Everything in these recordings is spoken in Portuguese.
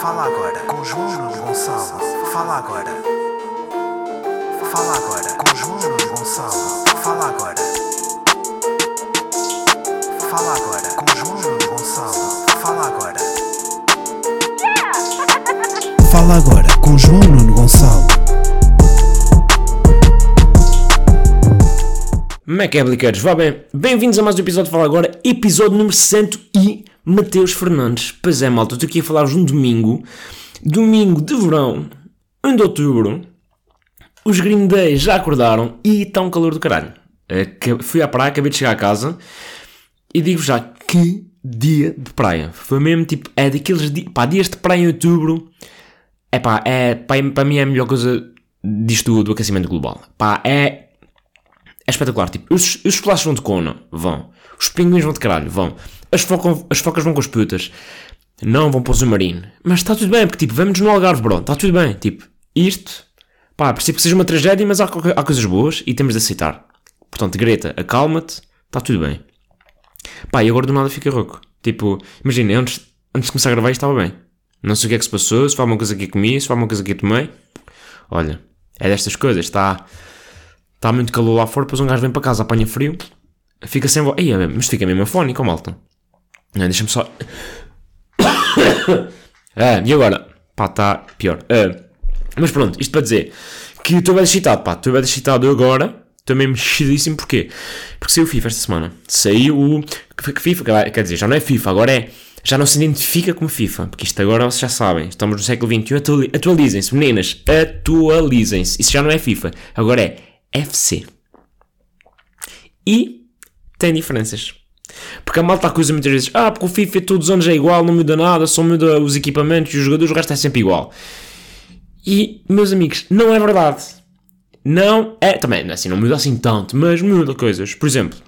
Fala agora com João Gonçalo. Fala agora. Fala agora com João Gonçalo. Fala agora. Fala agora com João Gonçalo. Fala agora. Fala agora com João Nuno Gonçalo. Como? Vá bem, bem-vindos a mais um episódio de Fala Agora, episódio número 100 e Mateus Fernandes. Pois é, malta, estou aqui a falar-vos um domingo, domingo de verão, 1 de outubro, os Green Day já acordaram e está um calor do caralho. Fui à praia, acabei de chegar a casa e digo já que dia de praia. Foi mesmo tipo, é daqueles dias, pá, dias de praia em outubro, é pá, é, para mim é a melhor coisa disto do aquecimento global. Pá, é é espetacular. Tipo, os, os vão de cona, vão. Os pinguins vão de caralho, vão. As, foca, as focas vão com as putas. Não vão para o submarino. Mas está tudo bem, porque tipo, vamos no Algarve, bro. Está tudo bem. Tipo, isto, pá, percebo que seja uma tragédia, mas há, há coisas boas e temos de aceitar. Portanto, Greta, acalma-te, está tudo bem. Pá, e agora do nada fica rouco. Tipo, imagina, antes, antes de começar a gravar estava bem. Não sei o que é que se passou, se foi uma coisa que comi, se foi uma coisa que tomei. Olha, é destas coisas, está está muito calor lá fora, depois um gajo vem para casa, apanha frio, fica sem voz. Ei, mas fica mesmo afónico, malta. Deixa-me só. ah, e agora? Pá, está pior. Ah, mas pronto, isto para dizer que estou bem excitado, pá, estou bem excitado agora. Estou mesmo mexidíssimo, porquê? Porque saiu o FIFA esta semana. Saiu o. FIFA, quer dizer, já não é FIFA, agora é. Já não se identifica como FIFA, porque isto agora vocês já sabem, estamos no século XXI, atualizem-se, meninas, atualizem-se. Isso já não é FIFA, agora é FC. E tem diferenças. Porque a malta acusa muitas vezes, ah, porque o FIFA todos os anos é igual, não muda nada, só muda os equipamentos e os jogadores, o resto é sempre igual. E, meus amigos, não é verdade. Não é, também, assim, não muda assim tanto, mas muda coisas. Por exemplo,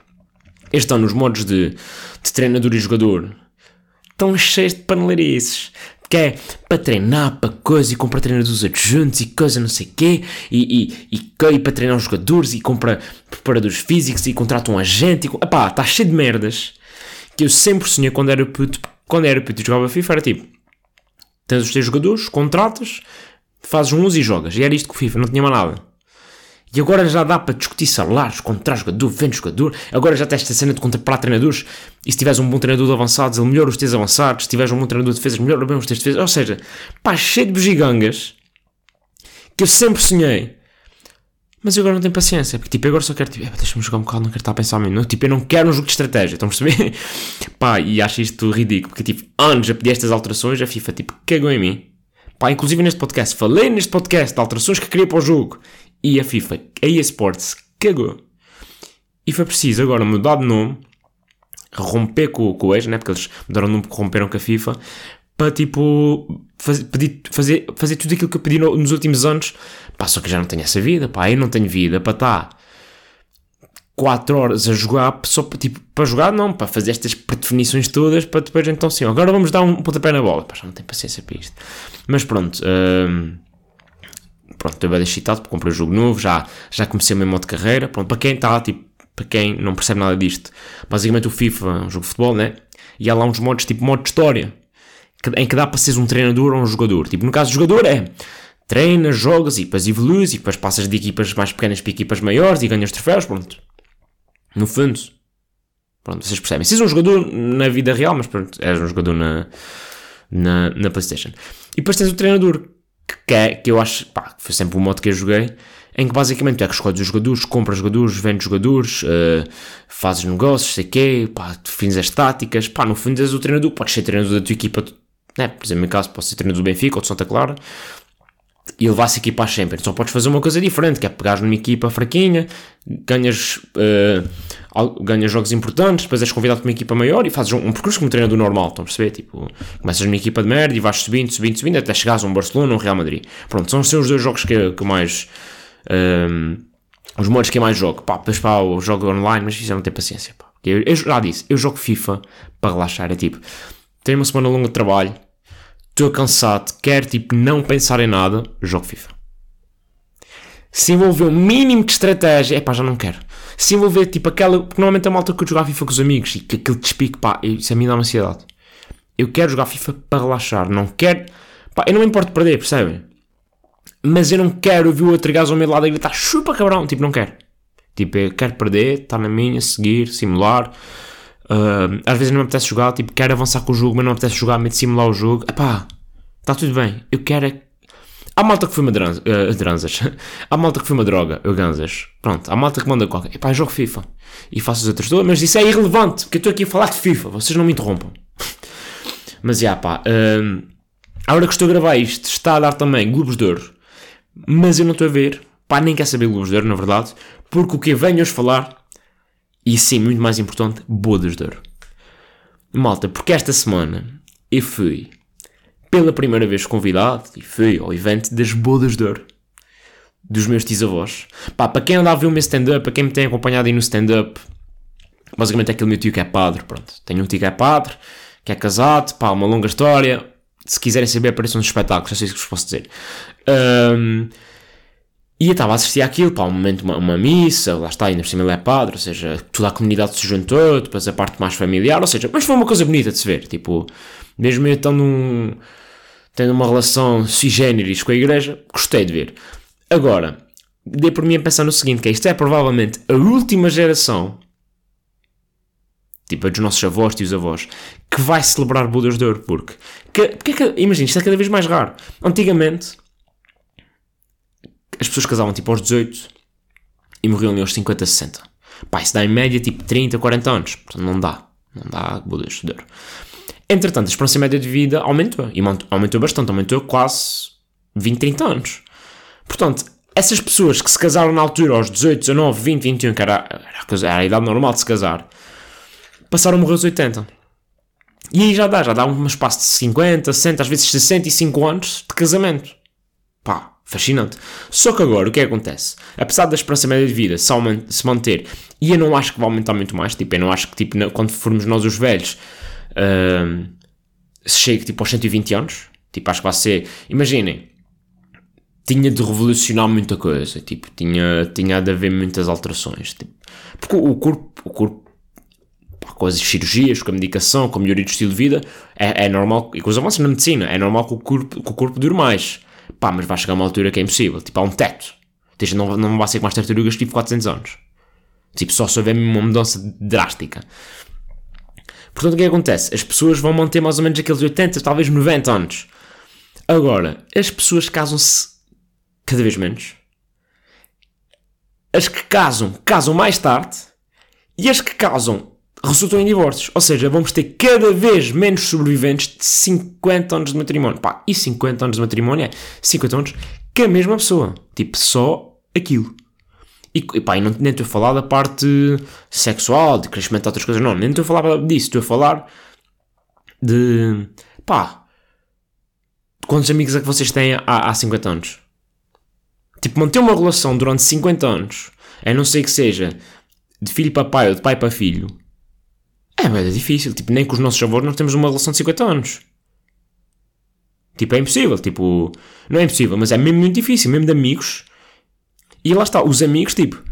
este ano os modos de, de treinador e jogador estão cheios de paneleirices que é para treinar, para coisa, e compra treinadores adjuntos e coisa não sei quê, e, e, e, e para treinar os jogadores, e compra preparadores físicos, e contrata um agente, e, epá, está cheio de merdas, que eu sempre sonhei quando era puto, quando era puto e jogava FIFA, era tipo, tens os teus jogadores, contratas, fazes uns e jogas, e era isto que o FIFA, não tinha mais nada. E agora já dá para discutir salários, contratar jogador, vende jogador. Agora já tens esta cena de contratar treinadores. E se tiveres um bom treinador de avançados, ele melhora os teus avançados. Se tiveres um bom treinador de defesas, melhora bem os teus defesas. Ou seja, pá, cheio de bugigangas que eu sempre sonhei. Mas eu agora não tenho paciência. Porque tipo, agora só quero, tipo, deixa-me jogar um bocado, não quero estar a pensar mesmo. Tipo, eu não quero um jogo de estratégia. Estão a perceber? pá, e acho isto ridículo. Porque tipo, anos a pedir estas alterações, a FIFA tipo, cagou em mim. Pá, inclusive neste podcast, falei neste podcast de alterações que queria para o jogo e a FIFA, a EA Sports, cagou. E foi preciso agora mudar de nome, romper com, com o ex, né? Porque eles mudaram de nome, romperam com a FIFA, para tipo fazer, pedir, fazer, fazer tudo aquilo que eu pedi no, nos últimos anos. Pá, só que já não tenho essa vida, pá, eu não tenho vida para estar 4 horas a jogar só para, tipo, para jogar, não, para fazer estas predefinições todas, para depois então sim, agora vamos dar um pontapé na bola. Pá, já não tenho paciência para isto. Mas pronto. Hum, pronto, estou bem excitado comprei um jogo novo, já, já comecei o meu modo de carreira, pronto, para quem está, tipo, para quem não percebe nada disto, basicamente o FIFA é um jogo de futebol, né, e há lá uns modos, tipo, modo de história, em que dá para seres um treinador ou um jogador, tipo, no caso do jogador é, treinas, jogas e depois evolues e depois passas de equipas mais pequenas para equipas maiores e ganhas troféus, pronto, no fundo, pronto, vocês percebem, se és um jogador na vida real, mas pronto, és um jogador na, na, na Playstation, e depois tens o treinador, que, que eu acho, pá, foi sempre o modo que eu joguei, em que basicamente é que escolhes os jogadores, compras jogadores, vendes jogadores, uh, fazes negócios, sei quê, pá, defines as táticas, pá, no fundo és o treinador, podes ser treinador da tua equipa, né? por exemplo, no meu caso, posso ser treinador do Benfica ou de Santa Clara, e levar-se equipa à Champions. Só podes fazer uma coisa diferente, que é pegar numa equipa fraquinha, ganhas, uh, ganhas jogos importantes, depois és convidado para uma equipa maior e fazes um, um percurso como treinador normal, estão a perceber? Tipo, começas numa equipa de merda e vais subindo, subindo, subindo, até chegares a um Barcelona ou um Real Madrid. Pronto, são, os dois jogos que, que mais... Um, eh, os modos que mais jogo. Pá, pá, eu jogo online, mas isso eu não tenho paciência. Pá. Eu, eu já disse, eu jogo FIFA para relaxar. É tipo, tenho uma semana longa de trabalho, estou cansado, quero tipo não pensar em nada, jogo FIFA. Se envolver o um mínimo de estratégia, é pá, já não quero. Se envolver tipo aquela. Porque normalmente é malta que eu jogar FIFA com os amigos e que aquele despique, pá, isso a mim dá uma ansiedade. Eu quero jogar FIFA para relaxar, não quero Pá, eu não me importo de perder, percebem? Mas eu não quero ver o outro gajo ao meu lado e gritar chupa cabrão. Tipo, não quero. Tipo, eu quero perder, estar na minha, seguir, simular. Uh, às vezes não me apetece jogar, tipo, quero avançar com o jogo, mas não me apetece jogar, me simular o jogo. Epá, está tudo bem. Eu quero é... Há malta que foi uma uh, dranzas. há malta que foi uma droga, eu ganzas. Pronto, há malta que manda qualquer. Epá, jogo FIFA. E faço os outros todos, mas isso é irrelevante, porque eu estou aqui a falar de FIFA, vocês não me interrompam. mas já, pá. Uh, a hora que estou a gravar isto, está a dar também Globos de Ouro. Mas eu não estou a ver. Pá, nem quer saber Globos de Ouro, na verdade. Porque o que venho hoje falar, e sim, muito mais importante, bodas de Ouro. Malta, porque esta semana eu fui pela primeira vez convidado e fui ao evento das bodas de Ouro dos meus tisavós. Pá, para quem anda a ver o meu stand-up, para quem me tem acompanhado aí no stand-up, basicamente é aquele meu tio que é padre, pronto. Tenho um tio que é padre, que é casado, pá, uma longa história. Se quiserem saber, apareçam nos espetáculos, é isso que vos posso dizer. Um, e eu estava a assistir àquilo, pá, um momento, uma, uma missa, lá está, ainda por cima ele é padre, ou seja, toda a comunidade se juntou, depois a parte mais familiar, ou seja, mas foi uma coisa bonita de se ver, tipo, mesmo eu tendo, um, tendo uma relação sui generis com a igreja, gostei de ver. Agora, dei por mim a pensar no seguinte, que é, isto é provavelmente a última geração, tipo a dos nossos avós, tios avós, que vai celebrar Budas de Ouro, porque, que, porque é que, imagina, isto é cada vez mais raro. Antigamente, as pessoas casavam tipo aos 18 e morriam aos 50, 60. Pá, isso dá em média tipo 30, 40 anos. Portanto, não dá. Não dá bodas de ouro. Entretanto, a esperança média de vida aumentou. E aumentou bastante. Aumentou quase 20, 30 anos. Portanto, essas pessoas que se casaram na altura aos 18, 19, 20, 21, que era, era a idade normal de se casar, passaram a morrer aos 80. E aí já dá, já dá um espaço de 50, 60, às vezes 65 anos de casamento. Pá, Fascinante. Só que agora, o que é que acontece? Apesar da esperança média de vida se manter, e eu não acho que vai aumentar muito mais, tipo, eu não acho que, tipo, quando formos nós os velhos, uh, se chegue, tipo, aos 120 anos, tipo, acho que vai ser, imaginem, tinha de revolucionar muita coisa, tipo, tinha, tinha de haver muitas alterações, tipo, porque o corpo, o corpo, com as cirurgias, com a medicação, com a melhoria do estilo de vida, é, é normal, e com os avanços na medicina, é normal que o corpo, que o corpo dure mais. Pá, mas vai chegar uma altura que é impossível. Tipo, há um teto. Tipo, não, não vai ser como as tartarugas que tive 400 anos. Tipo, só se houver uma mudança drástica. Portanto, o que, é que acontece? As pessoas vão manter mais ou menos aqueles 80, talvez 90 anos. Agora, as pessoas casam-se cada vez menos. As que casam, casam mais tarde. E as que casam resultam em divórcios. Ou seja, vamos ter cada vez menos sobreviventes de 50 anos de matrimónio. Pá, e 50 anos de matrimónio é 50 anos que a mesma pessoa. Tipo, só aquilo. E, e pá, e não, nem estou a falar da parte sexual, de crescimento de outras coisas, não. Nem estou a falar disso. Estou a falar de. pá. Quantos amigos é que vocês têm há, há 50 anos? Tipo, manter uma relação durante 50 anos, a não ser que seja de filho para pai ou de pai para filho, é bem difícil. Tipo, nem com os nossos avós nós temos uma relação de 50 anos. Tipo, é impossível. Tipo, não é impossível, mas é mesmo muito difícil, mesmo de amigos. E lá está, os amigos, tipo,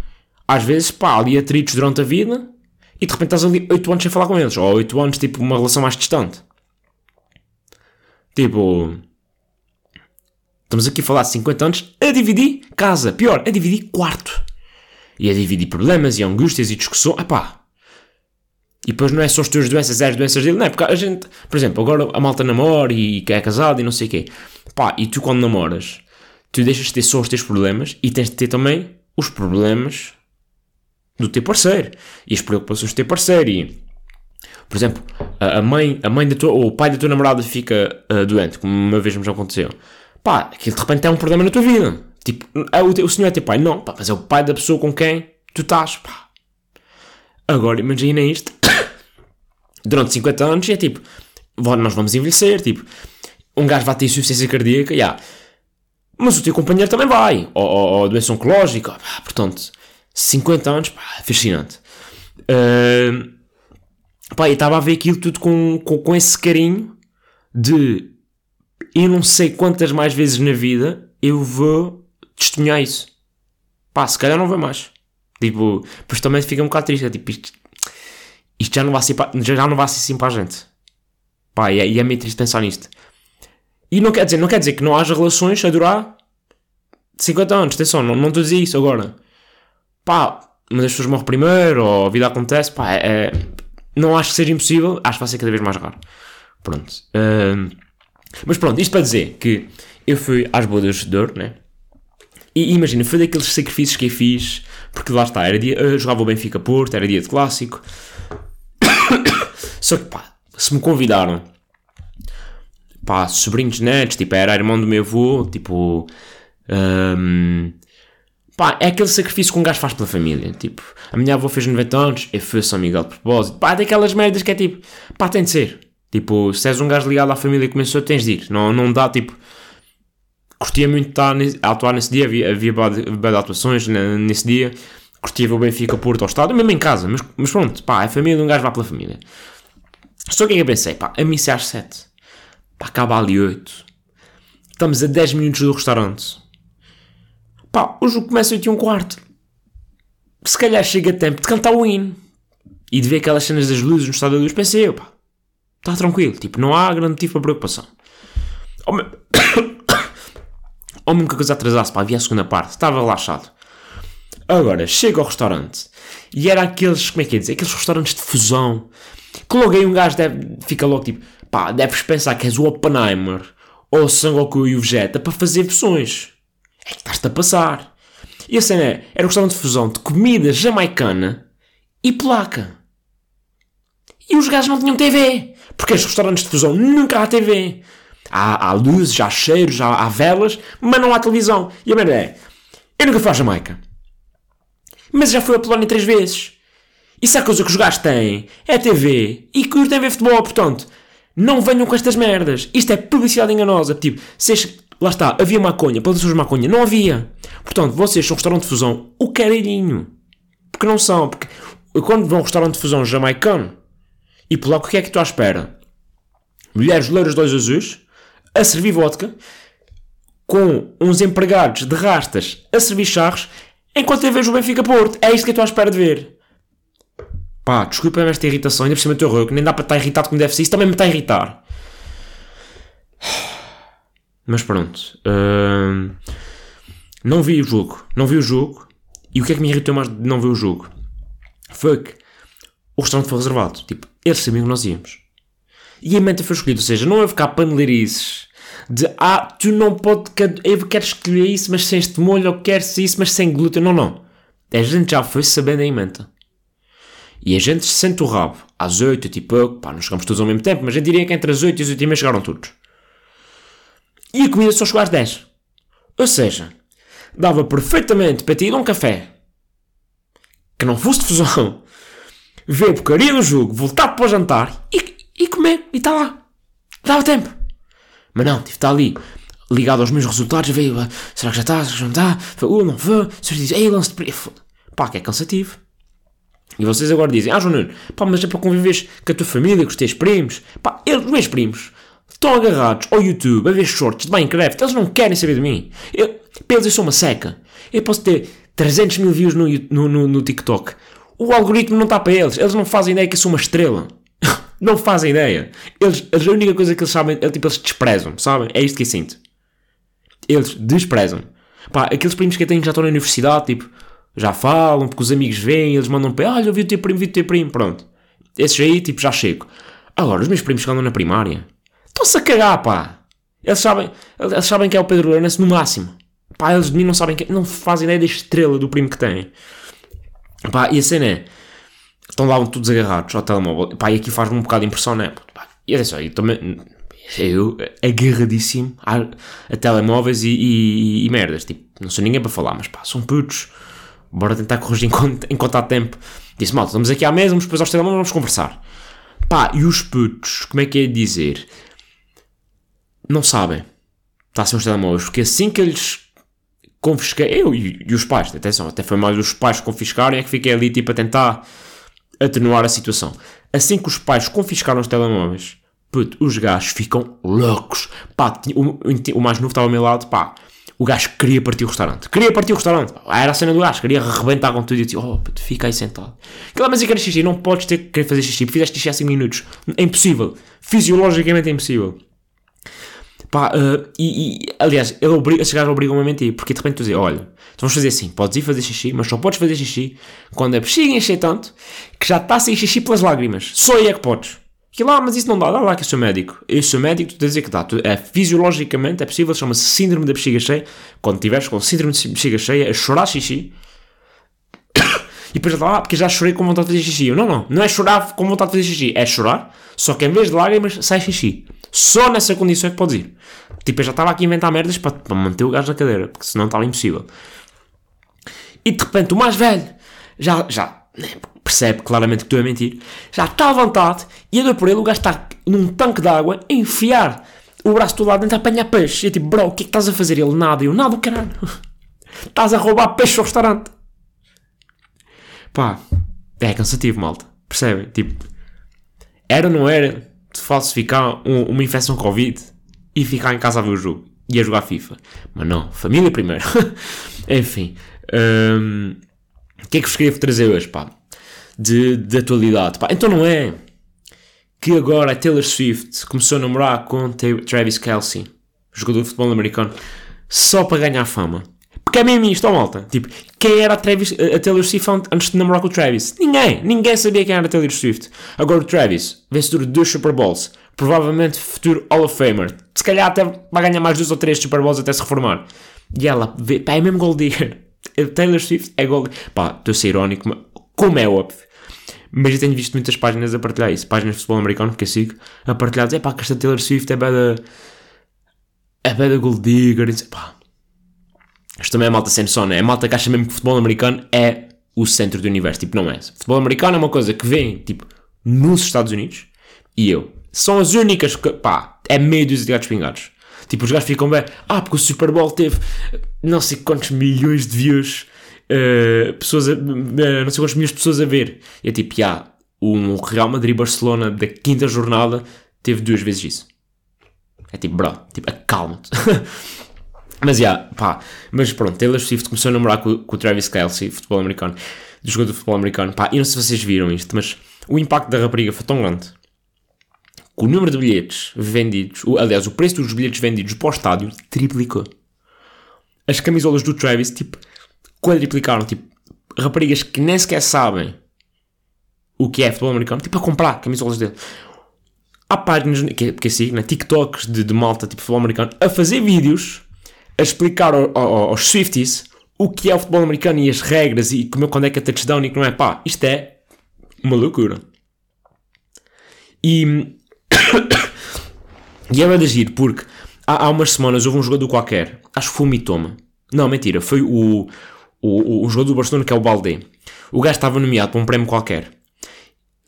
às vezes, pá, ali atritos durante a vida e de repente estás ali 8 anos sem falar com eles. Ou 8 anos, tipo, uma relação mais distante. Tipo, estamos aqui a falar de 50 anos a dividir casa. Pior, a dividir quarto. E a dividir problemas e angústias e discussões. Epá, e depois não é só as tuas doenças, é as doenças dele, não é? Porque a gente, por exemplo, agora a malta namora e que é casado e não sei o quê. Pá, e tu quando namoras, tu deixas de ter só os teus problemas e tens de ter também os problemas do teu parceiro e as preocupações do teu parceiro. E, por exemplo, a mãe, a mãe da tua, ou o pai da tua namorada fica uh, doente, como uma vez me já aconteceu. Pá, aquilo de repente é um problema na tua vida. Tipo, é o, o senhor é teu pai? Não, pá, mas é o pai da pessoa com quem tu estás. Pá. Agora imagina isto durante 50 anos é tipo, nós vamos envelhecer, tipo, um gajo vai ter insuficiência cardíaca, yeah. mas o teu companheiro também vai, ou, ou, ou doença oncológica, pá, portanto, 50 anos, pá, fascinante. Uh, pá, e estava a ver aquilo tudo com, com, com esse carinho de eu não sei quantas mais vezes na vida eu vou testemunhar isso. Pá, se calhar não vou mais. Tipo, depois também fica um bocado triste. É tipo, isto, isto já não vai ser, já não vai ser assim para a gente. Pá, e é, é meio triste pensar nisto. E não quer dizer, não quer dizer que não haja relações a durar 50 anos. Atenção, não, não estou a dizer isso agora. Pá, uma das pessoas morre primeiro, ou a vida acontece, pá, é, é- não acho que seja impossível, acho que vai ser cada vez mais raro. Pronto. Ahm, mas pronto, isto para dizer que eu fui às bodas de dor, né? E imagina, foi daqueles sacrifícios que eu fiz, porque lá está, era dia, eu jogava o Benfica Porto, era dia de clássico. Só que pá, se me convidaram, pá, sobrinhos netos, tipo, era irmão do meu avô, tipo, hum, pá, é aquele sacrifício que um gajo faz pela família, tipo, a minha avó fez 90 anos, eu fui São Miguel de propósito, pá, é daquelas merdas que é tipo, pá, tem de ser, tipo, se és um gajo ligado à família que começou, tens de ir, não, não dá, tipo, curtia muito estar a atuar nesse dia, havia, havia atuações ne- nesse dia, curtia o Benfica Porto ao estado, mesmo em casa, mas, mas pronto, pá, é família, um gajo vai pela família. Só que é que eu pensei, pá, a missa é às 7, pá, acaba ali 8, estamos a 10 minutos do restaurante, pá, o jogo começa a 8 e um quarto, se calhar chega tempo de cantar o hino. E de ver aquelas cenas das luzes no estado da luz, pensei eu, pá, está tranquilo, tipo, não há grande motivo para preocupação. Ou mesmo que a coisa atrasasse, pá, havia a segunda parte, estava relaxado. Agora, chego ao restaurante e era aqueles, como é que é dizer, aqueles restaurantes de fusão que logo aí um gajo deve, fica logo tipo, pá, deves pensar que és o Oppenheimer ou o Sangoku e o Vegeta para fazer versões. É que estás-te a passar. E a cena é, era um restaurante de fusão de comida jamaicana e placa. E os gajos não tinham TV. Porque os restaurantes de fusão nunca há TV. Há, há luzes, há cheiros, há, há velas, mas não há televisão. E a merda é, eu nunca fui à Jamaica. Mas já fui a Polónia três vezes. E se há coisa que os gajos têm, é TV. E curtem ver futebol, portanto, não venham com estas merdas. Isto é publicidade enganosa. Tipo, vocês, lá está, havia maconha, plantações de maconha, não havia. Portanto, vocês são um restaurante de fusão, o caralhinho. Porque não são, porque quando vão a restaurante de fusão jamaicano e polaco, o que é que tu à espera? Mulheres loiras de olhos azuis a servir vodka com uns empregados de rastas a servir charros enquanto eu vejo o Benfica Porto. É isto que eu estou à espera de ver. Pá, desculpa-me esta irritação, ainda por cima estou rouco, nem dá para estar irritado como deve ser, isso também me está a irritar. Mas pronto. hum, não vi o jogo. Não vi o jogo. E o que é que me irritou mais de não ver o jogo? Foi que o restaurante foi reservado. Tipo, eles sabiam que nós íamos. E a menta foi escolhida. Ou seja, não houve cá paneleirices de ah, tu não pode, eu quero escolher isso, mas sem este molho, ou queres isso, mas sem glúten. Não, não. A gente já foi sabendo a menta. E a gente sente o rabo às 8, tipo, pá, não chegamos todos ao mesmo tempo, mas eu diria que entre as 8 e as 8 e meia chegaram todos. E a comida só chegou às 10. Ou seja, dava perfeitamente para ido a um café que não fosse de fusão, ver a porcaria do jogo, voltar para o jantar e, e comer, e está lá. Dava tempo. Mas não, tive de estar ali, ligado aos meus resultados, veio, ah, será que já está, será que já não está, foi, uh, não o senhor diz, ei, lance de pri-" Foda. Pá, que é cansativo. E vocês agora dizem, ah, João Nuno, pá, mas é para conviveres com a tua família, com os teus primos. Pá, eles, os meus primos, estão agarrados ao YouTube a ver shorts de Minecraft, eles não querem saber de mim. Eu, eles eu sou uma seca. Eu posso ter 300 mil views no, no, no, no TikTok. O algoritmo não está para eles, eles não fazem ideia que eu sou uma estrela. Não fazem ideia. Eles, a única coisa que eles sabem é tipo, eles desprezam, sabem? É isto que eu sinto. Eles desprezam. Pá, aqueles primos que eu tenho que já estão na universidade, tipo, já falam, porque os amigos vêm, eles mandam para, olha, eu vi o teu primo, vi o teu primo, pronto. Esses aí, tipo, já chego. Agora, os meus primos que andam na primária, estão-se a cagar, pá. Eles sabem, eles sabem que é o Pedro Lourenço no máximo. Pá, eles de mim não sabem que não fazem ideia da estrela do primo que têm. Pá, e a cena é, estão lá todos agarrados ao telemóvel. Pá, e aqui faz-me um bocado de impressão, né? Pá, e atenção, eu também, eu agarradíssimo a, a telemóveis e, e- e merdas. Tipo, não sou ninguém para falar, mas pá, são putos. Bora tentar corrigir enquanto, enquanto há tempo. Disse, malta, estamos aqui à mesa, vamos depois aos telemóveis, vamos conversar. Pá, e os putos, como é que é de dizer? Não sabem. Está a ser uns telemóveis, porque assim que eles confisquei, eu e, e os pais, atenção, até foi mais os pais confiscarem, é que fiquei ali tipo a tentar atenuar a situação. Assim que os pais confiscaram os telemóveis, puto, os gajos ficam loucos. Pá, o, o mais novo estava ao meu lado, pá, o gajo queria partir o restaurante. Queria partir o restaurante. Era a cena do gajo, queria arrebentar com tudo e disse, oh, puto, fica aí sentado. Aquela mas eu quero xixi, não podes ter que fazer xixi, fizeste xixi há 5 minutos. É impossível. Fisiologicamente é impossível. Pá, uh, e, e, aliás, ele obriga, esses gajos obrigam-me a mentir, porque de repente tu dizes, olha, então vamos fazer assim, podes ir fazer xixi, mas só podes fazer xixi quando a bexiga encher tanto que já está a xixi pelas lágrimas. Só aí é que podes. Que lá, mas isso não dá, dá lá que eu sou médico. Eu sou médico, tu tens dizer que dá. Tu, é, fisiologicamente é possível, chama-se síndrome da bexiga cheia. Quando tiveres com síndrome de bexiga cheia, a chorar xixi, e depois fala, ah, porque já chorei com vontade de fazer xixi. Eu, não, não, não é chorar com vontade de fazer xixi, é chorar, só que em vez de lágrimas, sai xixi. Só nessa condição é que podes ir. Tipo, eu já estava aqui a inventar merdas para, para manter o gajo na cadeira, porque senão estava impossível. E de repente o mais velho já, já né, percebe claramente que tu a mentir, já está à vontade e a por ele, o gajo está num tanque de água a enfiar o braço todo lá dentro a apanhar peixe. E eu tipo, bro, o que é que estás a fazer? Ele, nada. Eu, nada, caralho. estás a roubar peixe ao restaurante. Pá, é cansativo, malta. Percebem? Tipo, era ou não era de falsificar um, uma infecção Covid e ficar em casa a ver o jogo e a jogar FIFA? Mas não, família primeiro. Enfim, um, o que é que vos queria trazer hoje, pá? De, de atualidade, pá. Então não é que agora a Taylor Swift começou a namorar com Travis Kelsey, jogador de futebol americano, só para ganhar fama. Porque é mesmo isto, malta. Tipo, quem era a, Travis, a Taylor Swift antes de namorar com o Travis? Ninguém. Ninguém sabia quem era a Taylor Swift. Agora o Travis, vencedor de dois Super Bowls, provavelmente futuro Hall of Famer. Se calhar até vai ganhar mais dois ou três Super Bowls até se reformar. E ela, vê, pá, é mesmo gold digger. Taylor Swift é gold Pá, estou a ser irónico, mas como é óbvio. Mas eu tenho visto muitas páginas a partilhar isso. Páginas de futebol americano que eu sigo a partilhar. É pá, que esta Taylor Swift é bada... É bada gold digger. Pá, isto também é malta sem noção? É malta que acha mesmo que o futebol americano é o centro do universo. Tipo, não é. Futebol americano é uma coisa que vem, tipo, nos Estados Unidos e eu. São as únicas que, pá, é meio dos gatos pingados. Tipo, os gajos ficam bem, ah, porque o Super Bowl teve não sei quantos milhões de views, uh, pessoas a, uh, não sei quantos milhões de pessoas a ver. E é tipo, já, o Real Madrid-Barcelona da quinta jornada teve duas vezes isso. É tipo, bro, tipo, acalma-te. Mas, yeah, pá, mas pronto, Taylor Swift começou a namorar com, com o Travis Kelsey, futebol americano, do jogador de futebol americano, pá, e não sei se vocês viram isto, mas o impacto da rapariga foi tão grande que o número de bilhetes vendidos, o, aliás, o preço dos bilhetes vendidos para o estádio triplicou. As camisolas do Travis, tipo, quadriplicaram, tipo, raparigas que nem sequer sabem o que é futebol americano, tipo, a comprar camisolas dele. Há páginas, que, que assim, né, TikToks de, de malta, tipo, futebol americano, a fazer vídeos a explicar ao, ao, aos Swifties o que é o futebol americano e as regras e como, quando é que é touchdown e que não é. Pá, isto é uma loucura. E, e é de agir porque há, há umas semanas houve um jogador qualquer, acho que foi o Mitoma. Não, mentira, foi o, o, o jogador do Barcelona que é o Balde. O gajo estava nomeado para um prémio qualquer.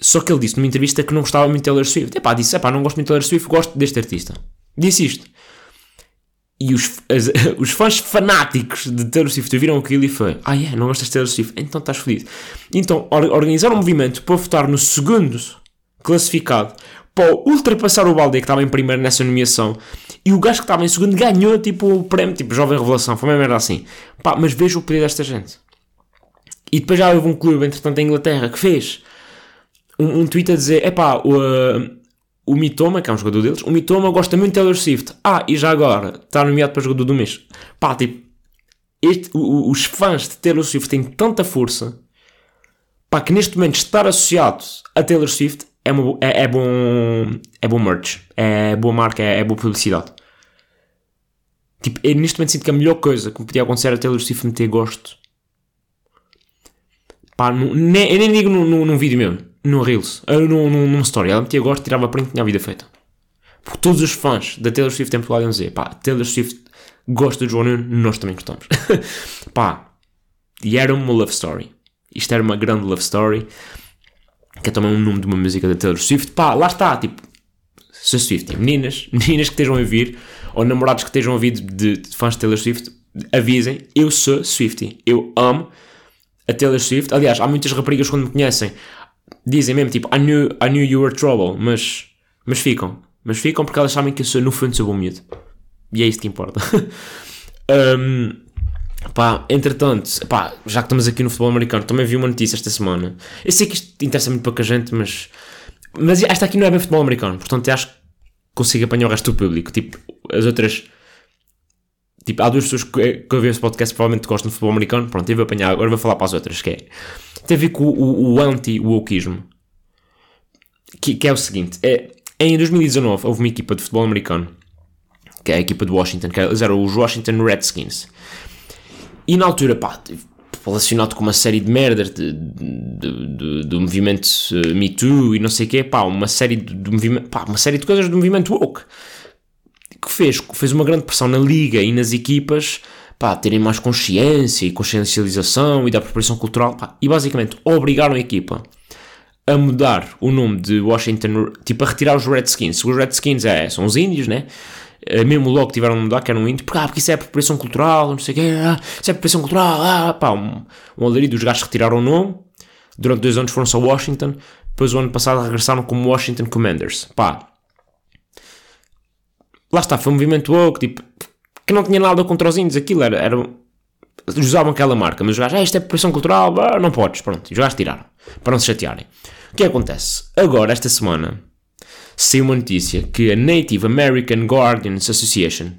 Só que ele disse numa entrevista que não gostava muito de Taylor Swift. Epá, disse, epá, não gosto muito de Taylor Swift, gosto deste artista. Disse isto. E os, as, os fãs fanáticos de Taylor Swift viram aquilo e foi: Ah, é, yeah, não gostas de Taylor Swift? Então estás fodido. Então or, organizaram um movimento para votar no segundo classificado para ultrapassar o Balde que estava em primeiro nessa nomeação e o gajo que estava em segundo ganhou tipo o prémio, tipo Jovem Revelação. Foi uma merda assim. Pá, mas veja o poder desta gente. E depois já houve um clube, entretanto, em Inglaterra que fez um, um tweet a dizer: é pá, o. Mitoma, que é um jogador deles, o Mitoma gosta muito de Taylor Swift. Ah, e já agora, está nomeado para jogador do mês. Pá, tipo, este, o, os fãs de Taylor Swift têm tanta força, pá, que neste momento estar associado a Taylor Swift é, uma, é, é bom, é bom merch, é boa marca, é, é boa publicidade. Tipo, eu neste momento sinto que a melhor coisa que me podia acontecer a Taylor Swift meter gosto. Pá, não, nem, eu nem digo num, vídeo meu no Reels, no, no, numa story. Ela metia gosto, tirava print e tinha a vida feita. Porque todos os fãs da Taylor Swift em Portugal iam dizer: pá, Taylor Swift gosta de João Nuno, nós também gostamos. pá, e era uma love story. Isto era uma grande love story. Que é também um nome de uma música da Taylor Swift. Pá, lá está, tipo, sou Swift. Meninas, meninas que estejam a ouvir, ou namorados que estejam a ouvir de, de fãs de Taylor Swift, avisem: eu sou Swifty. Eu amo a Taylor Swift. Aliás, há muitas raparigas quando me conhecem dizem mesmo tipo I knew, I knew you were trouble, mas, mas ficam. Mas ficam porque elas sabem que eu sou, no fundo sou bom miúdo. E é isso que importa. um, pá, entretanto, pá, já que estamos aqui no futebol americano, também vi uma notícia esta semana. Eu sei que isto interessa muito pouca gente, mas, mas esta aqui não é bem futebol americano, portanto acho que consigo apanhar o resto do público. Tipo, as outras. Tipo, há duas pessoas que, que ouvem esse podcast provavelmente gostam de futebol americano. Pronto, eu vou apanhar, agora vou falar para as outras, que é. Tem a ver com o, o, o anti-wokeismo. Que, que é o seguinte: é, em 2019 houve uma equipa de futebol americano, que é a equipa de Washington, que eram os Washington Redskins. E na altura, pá, relacionado com uma série de merdas de, de, de, do movimento uh, Me Too e não sei o quê, pá, uma série de, de movimento, pá, uma série de coisas do movimento woke que fez, fez uma grande pressão na liga e nas equipas pá, terem mais consciência e consciencialização e da apropriação cultural pá, e basicamente obrigaram a equipa a mudar o nome de Washington, tipo a retirar os Redskins. Os Redskins é, são os índios, né? Eh, mesmo logo tiveram de mudar, que era um índio, porque, ah, porque isso é apropriação cultural, não sei o quê, ah, isso é apropriação cultural, ah, pá, um, um alarido, os gajos retiraram o nome, durante dois anos foram-se a Washington, depois o ano passado regressaram como Washington Commanders, pá. Lá está, foi um movimento woke, tipo, que não tinha nada contra os índios, aquilo era, era usavam aquela marca, mas os gajos, ah, isto é apropriação cultural, ah, não podes, pronto, e os gajos tiraram, para não se chatearem. O que acontece? Agora, esta semana, saiu uma notícia que a Native American Guardians Association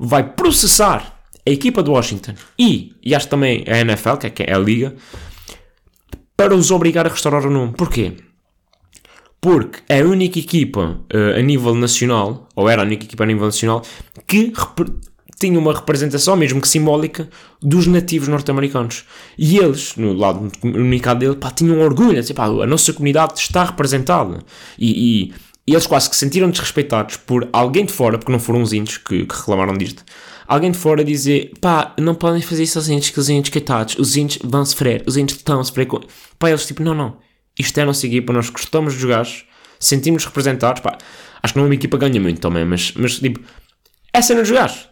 vai processar a equipa de Washington e, e acho também a NFL, que é a liga, para os obrigar a restaurar o nome. Porquê? Porque é a única equipa uh, a nível nacional, ou era a única equipa a nível nacional, que tinha uma representação, mesmo que simbólica, dos nativos norte-americanos. E eles, no lado comunicado dele, pá, tinham orgulho, assim, pá, a nossa comunidade está representada. E, e, e, eles quase que se sentiram desrespeitados por alguém de fora, porque não foram os índios que, que reclamaram disto, alguém de fora dizer, pá, não podem fazer isso aos índios, que os índios, coitados, os índios vão sofrer, os índios estão a sofrer. Com... Pá, eles tipo, não, não, isto é a nossa equipa, nós gostamos dos gajos, sentimos representados, pá, acho que não é uma equipa ganha muito também, mas, mas tipo, é cena dos gajos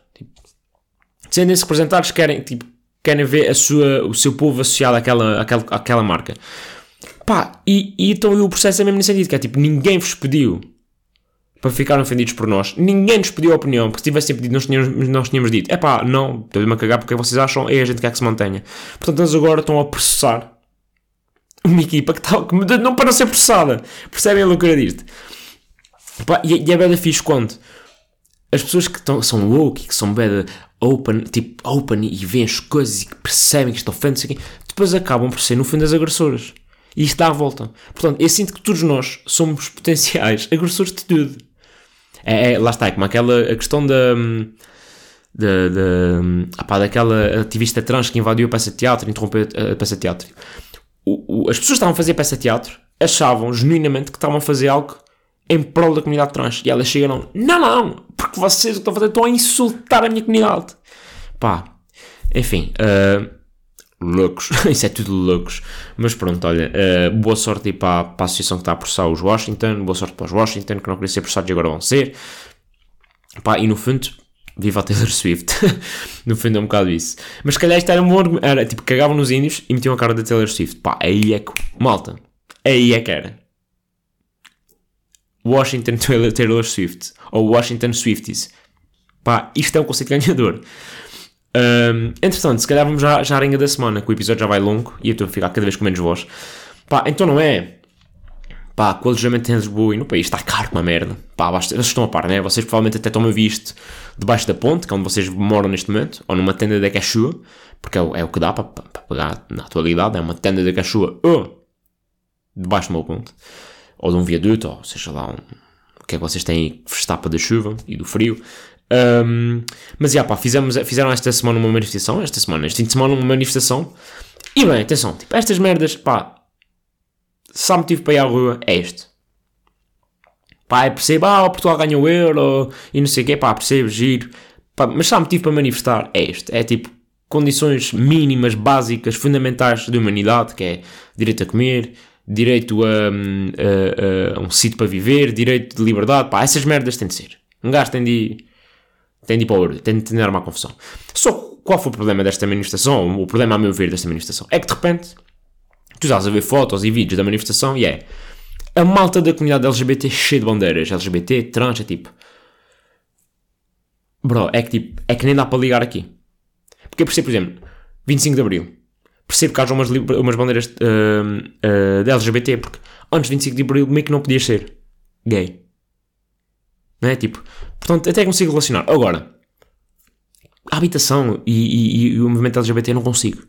sentem-se representados, querem, tipo, querem ver a sua, o seu povo associado àquela, àquela, àquela marca. Pá, e, e então o processo é mesmo nesse sentido, que é tipo, ninguém vos pediu para ficarem ofendidos por nós. Ninguém nos pediu a opinião, porque se tivessem pedido, nós tínhamos, nós tínhamos dito: é pá, não, estou-me a cagar porque vocês acham, é a gente quer que se mantenha. Portanto, eles agora estão a processar uma equipa que, está, que não para não ser processada. Percebem a loucura disto? Pá, e, e é bem fixe quando as pessoas que tão, são woke, que são bem open, tipo, open e veem as coisas e que percebem que estão aqui, depois acabam por ser, no fim, das agressoras. E isto dá a volta. Portanto, eu sinto que todos nós somos potenciais agressores de tudo. É, é lá está, é como aquela a questão da. Da, da, apá, daquela ativista trans que invadiu a peça de teatro, interrompeu a peça de teatro. O, o, as pessoas que estavam a fazer a peça de teatro achavam genuinamente que estavam a fazer algo em prol da comunidade trans. E elas chegam, não, não, porque vocês estão a fazer estão a insultar a minha comunidade. Pá, enfim, uh, loucos, isso é tudo loucos. Mas pronto, olha, uh, boa sorte para, para a associação que está a processar os Washington, boa sorte para os Washington, que não queriam ser processados e agora vão ser. Pá, e no fundo, viva a Taylor Swift. no fundo é um bocado isso. Mas se calhar isto era um bom Era tipo, cagavam nos índios e metiam a cara da Taylor Swift. Pá, aí é que. Malta, aí é que era. Washington Taylor Swift ou Washington Swifties. Pá, isto é um conceito ganhador. Um, entretanto, se calhar vamos já, já à arinha da semana, que o episódio já vai longo e eu estou a ficar cada vez com menos voz. Pá, então não é. Pá, com o alojamento em Lisboa e no país está caro uma merda. Pá, vocês estão a par, né? Vocês provavelmente até estão a visto debaixo da ponte, que é onde vocês moram neste momento, ou numa tenda da Cachua, porque é o, é o que dá para, para pagar na atualidade, é uma tenda da Cachua ou debaixo de uma ponte ou de um viaduto, ou seja lá, um, o que é que vocês têm festapa da chuva e do frio. Um, mas já pá, fizemos, fizeram esta semana uma manifestação, esta semana, este fim de semana uma manifestação. E bem, atenção, tipo, estas merdas, pá, se há motivo para ir à rua, é este. Pá, é percebo, ah, o Portugal ganhou o euro e não sei o quê, pá, percebo, giro. Pá, mas se há motivo para manifestar, é este. É tipo, condições mínimas, básicas, fundamentais da humanidade, que é direito a comer, direito a, a, a, um sítio para viver, direito de liberdade, pá, essas merdas têm de ser. Um gajo tem de, tem de ir para o ouro, tem de ter uma confusão. Só qual foi o problema desta manifestação, o problema a meu ver desta manifestação, é que de repente tu estás a ver fotos e vídeos da manifestação e é a malta da comunidade LGBT cheia de bandeiras, LGBT, trans, é tipo... Bro, é que tipo, é que nem dá para ligar aqui. Porque por exemplo, 25 de Abril, percebo que haja umas, umas bandeiras uh, uh, de LGBT, porque antes de 25 de abril, meio que não podias ser gay. Não é? Tipo, portanto, até consigo relacionar. Agora, a habitação e, e, e o movimento LGBT não consigo.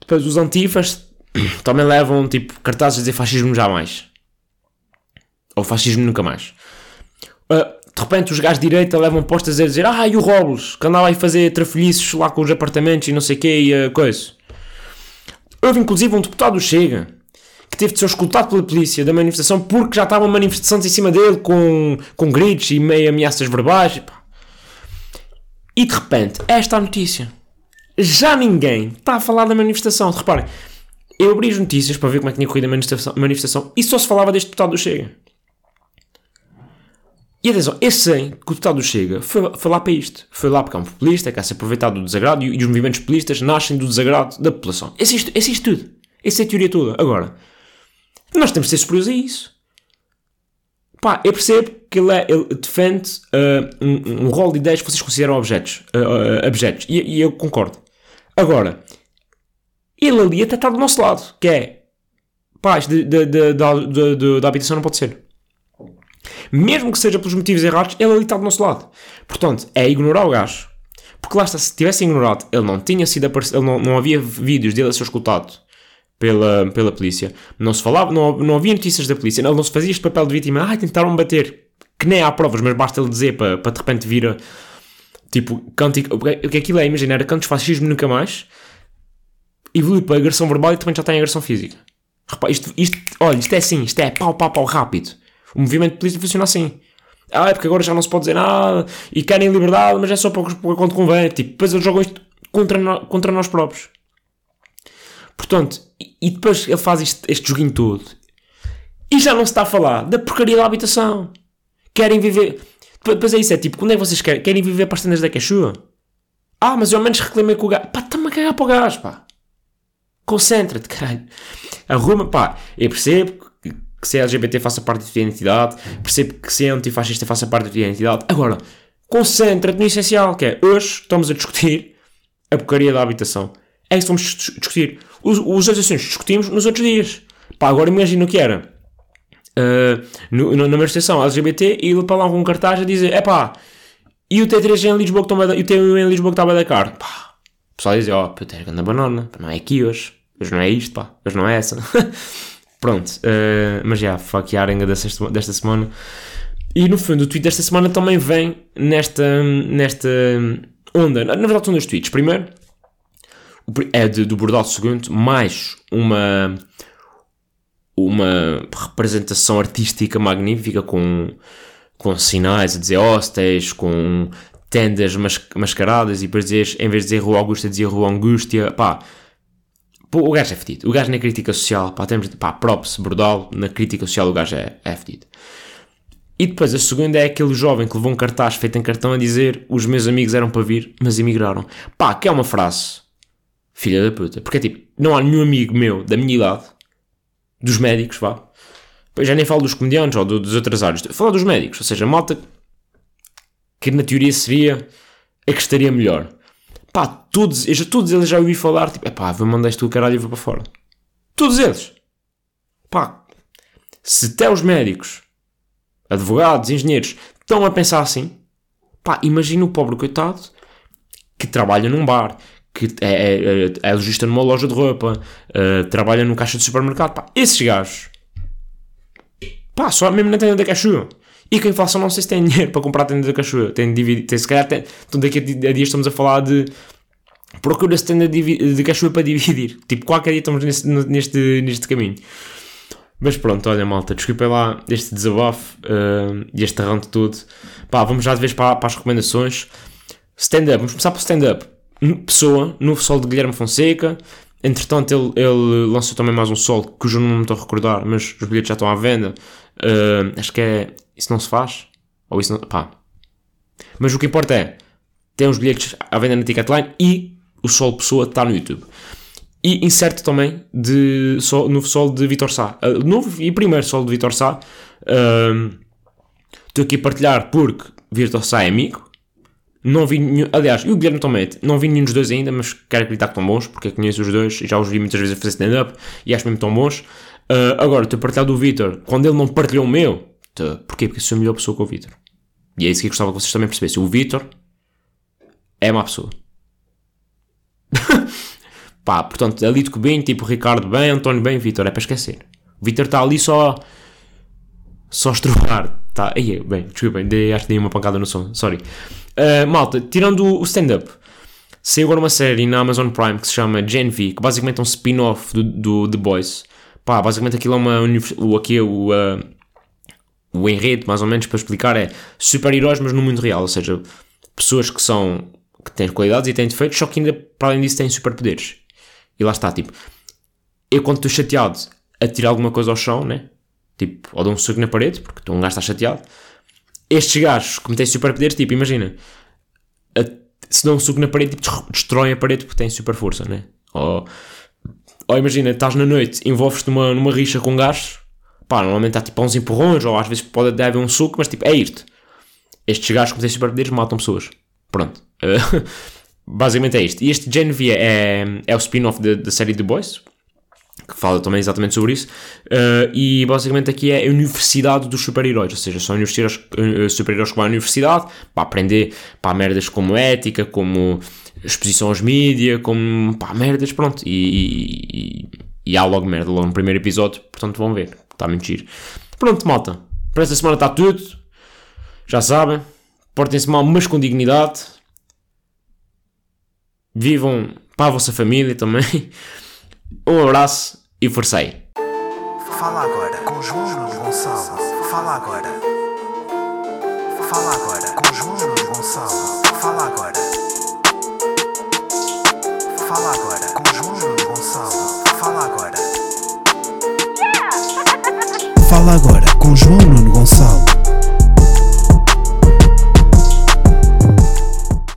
Depois, os antifas também levam, tipo, cartazes a dizer fascismo jamais. Ou fascismo nunca mais. Uh, de repente, os gajos de direita levam postas a dizer ah, e o Robles, que andava aí a fazer trafilhices lá com os apartamentos e não sei o quê e a coisa. Houve, inclusive, um deputado do Chega que teve de ser escutado pela polícia da manifestação porque já estavam manifestantes em cima dele com, com gritos e meio ameaças verbais. E, pá. e de repente, esta é a notícia. Já ninguém está a falar da manifestação. Reparem, eu abri as notícias para ver como é que tinha corrido a manifestação, manifestação e só se falava deste deputado do Chega. E atenção, esse 100 que o deputado do Chega foi, foi lá para isto. Foi lá porque é um populista, quer se aproveitar do desagrado e, e os movimentos populistas nascem do desagrado da população. Esse é isto, esse é isto tudo. Essa é a teoria toda. Agora, nós temos de ser superiores a isso. Pá, eu percebo que ele, é, ele defende uh, um, um rol de ideias que vocês consideram objetos, uh, uh, objetos e, e, eu concordo. Agora, ele ali até está do nosso lado, que é de, da habitação não pode ser. Mesmo que seja pelos motivos errados, ele ali está do nosso lado. Portanto, é ignorar o gajo. Porque lá está, se tivesse ignorado, ele não tinha sido ele não, não havia vídeos dele a ser escutado pela, pela polícia. Não se falava, não, não havia notícias da polícia. Ele não se fazia este papel de vítima. Ah, tentaram bater. Que nem há provas, mas basta ele dizer para, para de repente vir a, Tipo, cântico. O que aquilo é? Imagina, era cantos fascismo nunca mais. Evolui para agressão verbal e também já tem agressão física. Isto, isto, olha, isto é assim, isto é pau, pau, pau, rápido. O movimento político funciona assim. Ah, é porque agora já não se pode dizer nada e querem liberdade, mas é só para, quando convém. Tipo, depois eles jogam isto contra, no, contra nós próprios. Portanto, e depois ele faz este, este joguinho todo. E já não se está a falar da porcaria da habitação. Querem viver. Depois é isso, é tipo, quando é que vocês querem? Querem viver para as tendas da Quechua? Ah, mas eu ao menos reclamei com o gajo. Pá, está-me a cagar para o gajo, pá. Concentra-te, caralho. Arruma, pá. Eu percebo que, que se é LGBT faça parte da tua identidade. Percebo que se é antifascista faça parte da tua identidade. Agora, concentra-te no essencial, que é hoje estamos a discutir a porcaria da habitação. É isso que vamos discutir. Os, os assuntos discutimos nos outros dias. Pá, agora imagina o que era. Uh, no, na manifestação LGBT e ele para lá com um cartaz a dizer: é pá, e o T3 em Lisboa que toma, e o T1 em Lisboa que estava da cara. Pá, o pessoal diz: ó, oh, puta, é na banana, não é aqui hoje. Hoje não é isto, pá, hoje não é essa. Pronto, uh, mas já, fuck a arenga desta, desta semana. E no fundo, o tweet desta semana também vem nesta, nesta onda. Na verdade, são dois tweets. Primeiro, é de, do Bordal II, mais uma, uma representação artística magnífica com, com sinais a dizer hostéis, com tendas mas, mascaradas e depois dizer, em vez de dizer Rua Augusta, dizia Rua Angústia, pá. O gajo é fedido. O gajo na crítica social, pá, temos, pá, props, Bordal, na crítica social o gajo é, é fedido. E depois a segunda é aquele jovem que levou um cartaz feito em cartão a dizer os meus amigos eram para vir, mas emigraram. Pá, que é uma frase filha da puta. Porque é tipo, não há nenhum amigo meu da minha idade, dos médicos, vá. Pois já nem falo dos comediantes ou do, dos outras áreas. Falo dos médicos, ou seja, malta que na teoria seria a que estaria melhor. Pá, todos, eu já, todos eles já ouvi falar, tipo, é vou mandar isto o caralho e vou para fora. Todos eles. Pá, se até os médicos, advogados, engenheiros, estão a pensar assim, pá, imagina o pobre coitado que trabalha num bar, que é, é, é lojista numa loja de roupa, uh, trabalha num caixa de supermercado, pá, esses gajos, pá, só mesmo na tenda da Cachoeira. E quem faça, não sei se tem dinheiro para comprar a tenda da Cachoeira. Tem tem, se calhar, tem, então daqui a dias estamos a falar de procura-se tenda de, Cachoeira para dividir. Tipo, qualquer dia estamos neste, neste, caminho. Mas pronto, olha malta, desculpem lá este desabafo uh, e este arranque todo. Pá, vamos já de vez para, para as recomendações. Stand-up, vamos começar pelo stand-up. Pessoa, no sol de Guilherme Fonseca. Entretanto, ele, ele lançou também mais um sol, cujo nome não me estou a recordar, mas os bilhetes já estão à venda. Uh, acho que é. Isso não se faz? Ou isso não. pá. Mas o que importa é. Tem os bilhetes à venda na Ticketline e o sol Pessoa está no YouTube. E incerto também de sol, novo sol de Vitor Sá. Uh, novo e primeiro sol de Vitor Sá. Uh, estou aqui a partilhar porque Vitor Sá é amigo. Não vi nenhum, aliás, e o Guilherme também, não vi nenhum dos dois ainda, mas quero acreditar que estão bons, porque conheço os dois, já os vi muitas vezes a fazer stand-up e acho mesmo tão bons. Uh, agora, a partilhar do Vitor, quando ele não partilhou o meu, tô, porquê? Porque sou a melhor pessoa que o Vitor. E é isso que eu gostava que vocês também percebessem. O Vitor é uma pessoa. Pá, portanto, ali de bem, tipo Ricardo bem, António bem, Vitor, é para esquecer. O Vitor está ali só. só estrovar. Tá, aí, bem, desculpem, dei, acho que dei uma pancada no som, sorry. Uh, malta, tirando o stand-up, saiu agora uma série na Amazon Prime que se chama Gen V, que basicamente é um spin-off do, do The Boys. Pá, basicamente aquilo é uma. Aqui é o. Uh, o enredo, mais ou menos, para explicar, é super-heróis, mas no mundo real. Ou seja, pessoas que são. que têm qualidades e têm defeitos, só que ainda, para além disso, têm superpoderes. E lá está, tipo. Eu, quando estou chateado a tirar alguma coisa ao chão, né? Tipo, ou dou um soco na parede, porque estou um gajo está chateado. Estes gajos, como têm superpoderes, tipo, imagina. A, se dão um soco na parede, tipo, destroem a parede porque têm super força, né? Ou, ou imagina, estás na noite, envolves-te numa, numa rixa com gajos pá, normalmente há tipo uns empurrões, ou às vezes pode haver um suco, mas tipo, é isto. Estes gajos têm superpoderes matam pessoas. Pronto. Uh, basicamente é isto. E este Gen V é, é o spin-off da série The Boys, que fala também exatamente sobre isso. Uh, e basicamente aqui é a Universidade dos Super-Heróis, ou seja, são uh, super-heróis que vão à universidade para aprender pá, merdas como ética, como exposição aos mídia, como pá, merdas, pronto. E, e, e, há logo merda logo no primeiro episódio, portanto vão ver. Está a mentir. Pronto, malta. Para esta semana está tudo. Já sabem. Portem-se mal, mas com dignidade. Vivam para a vossa família também. Um abraço e forcei. Fala agora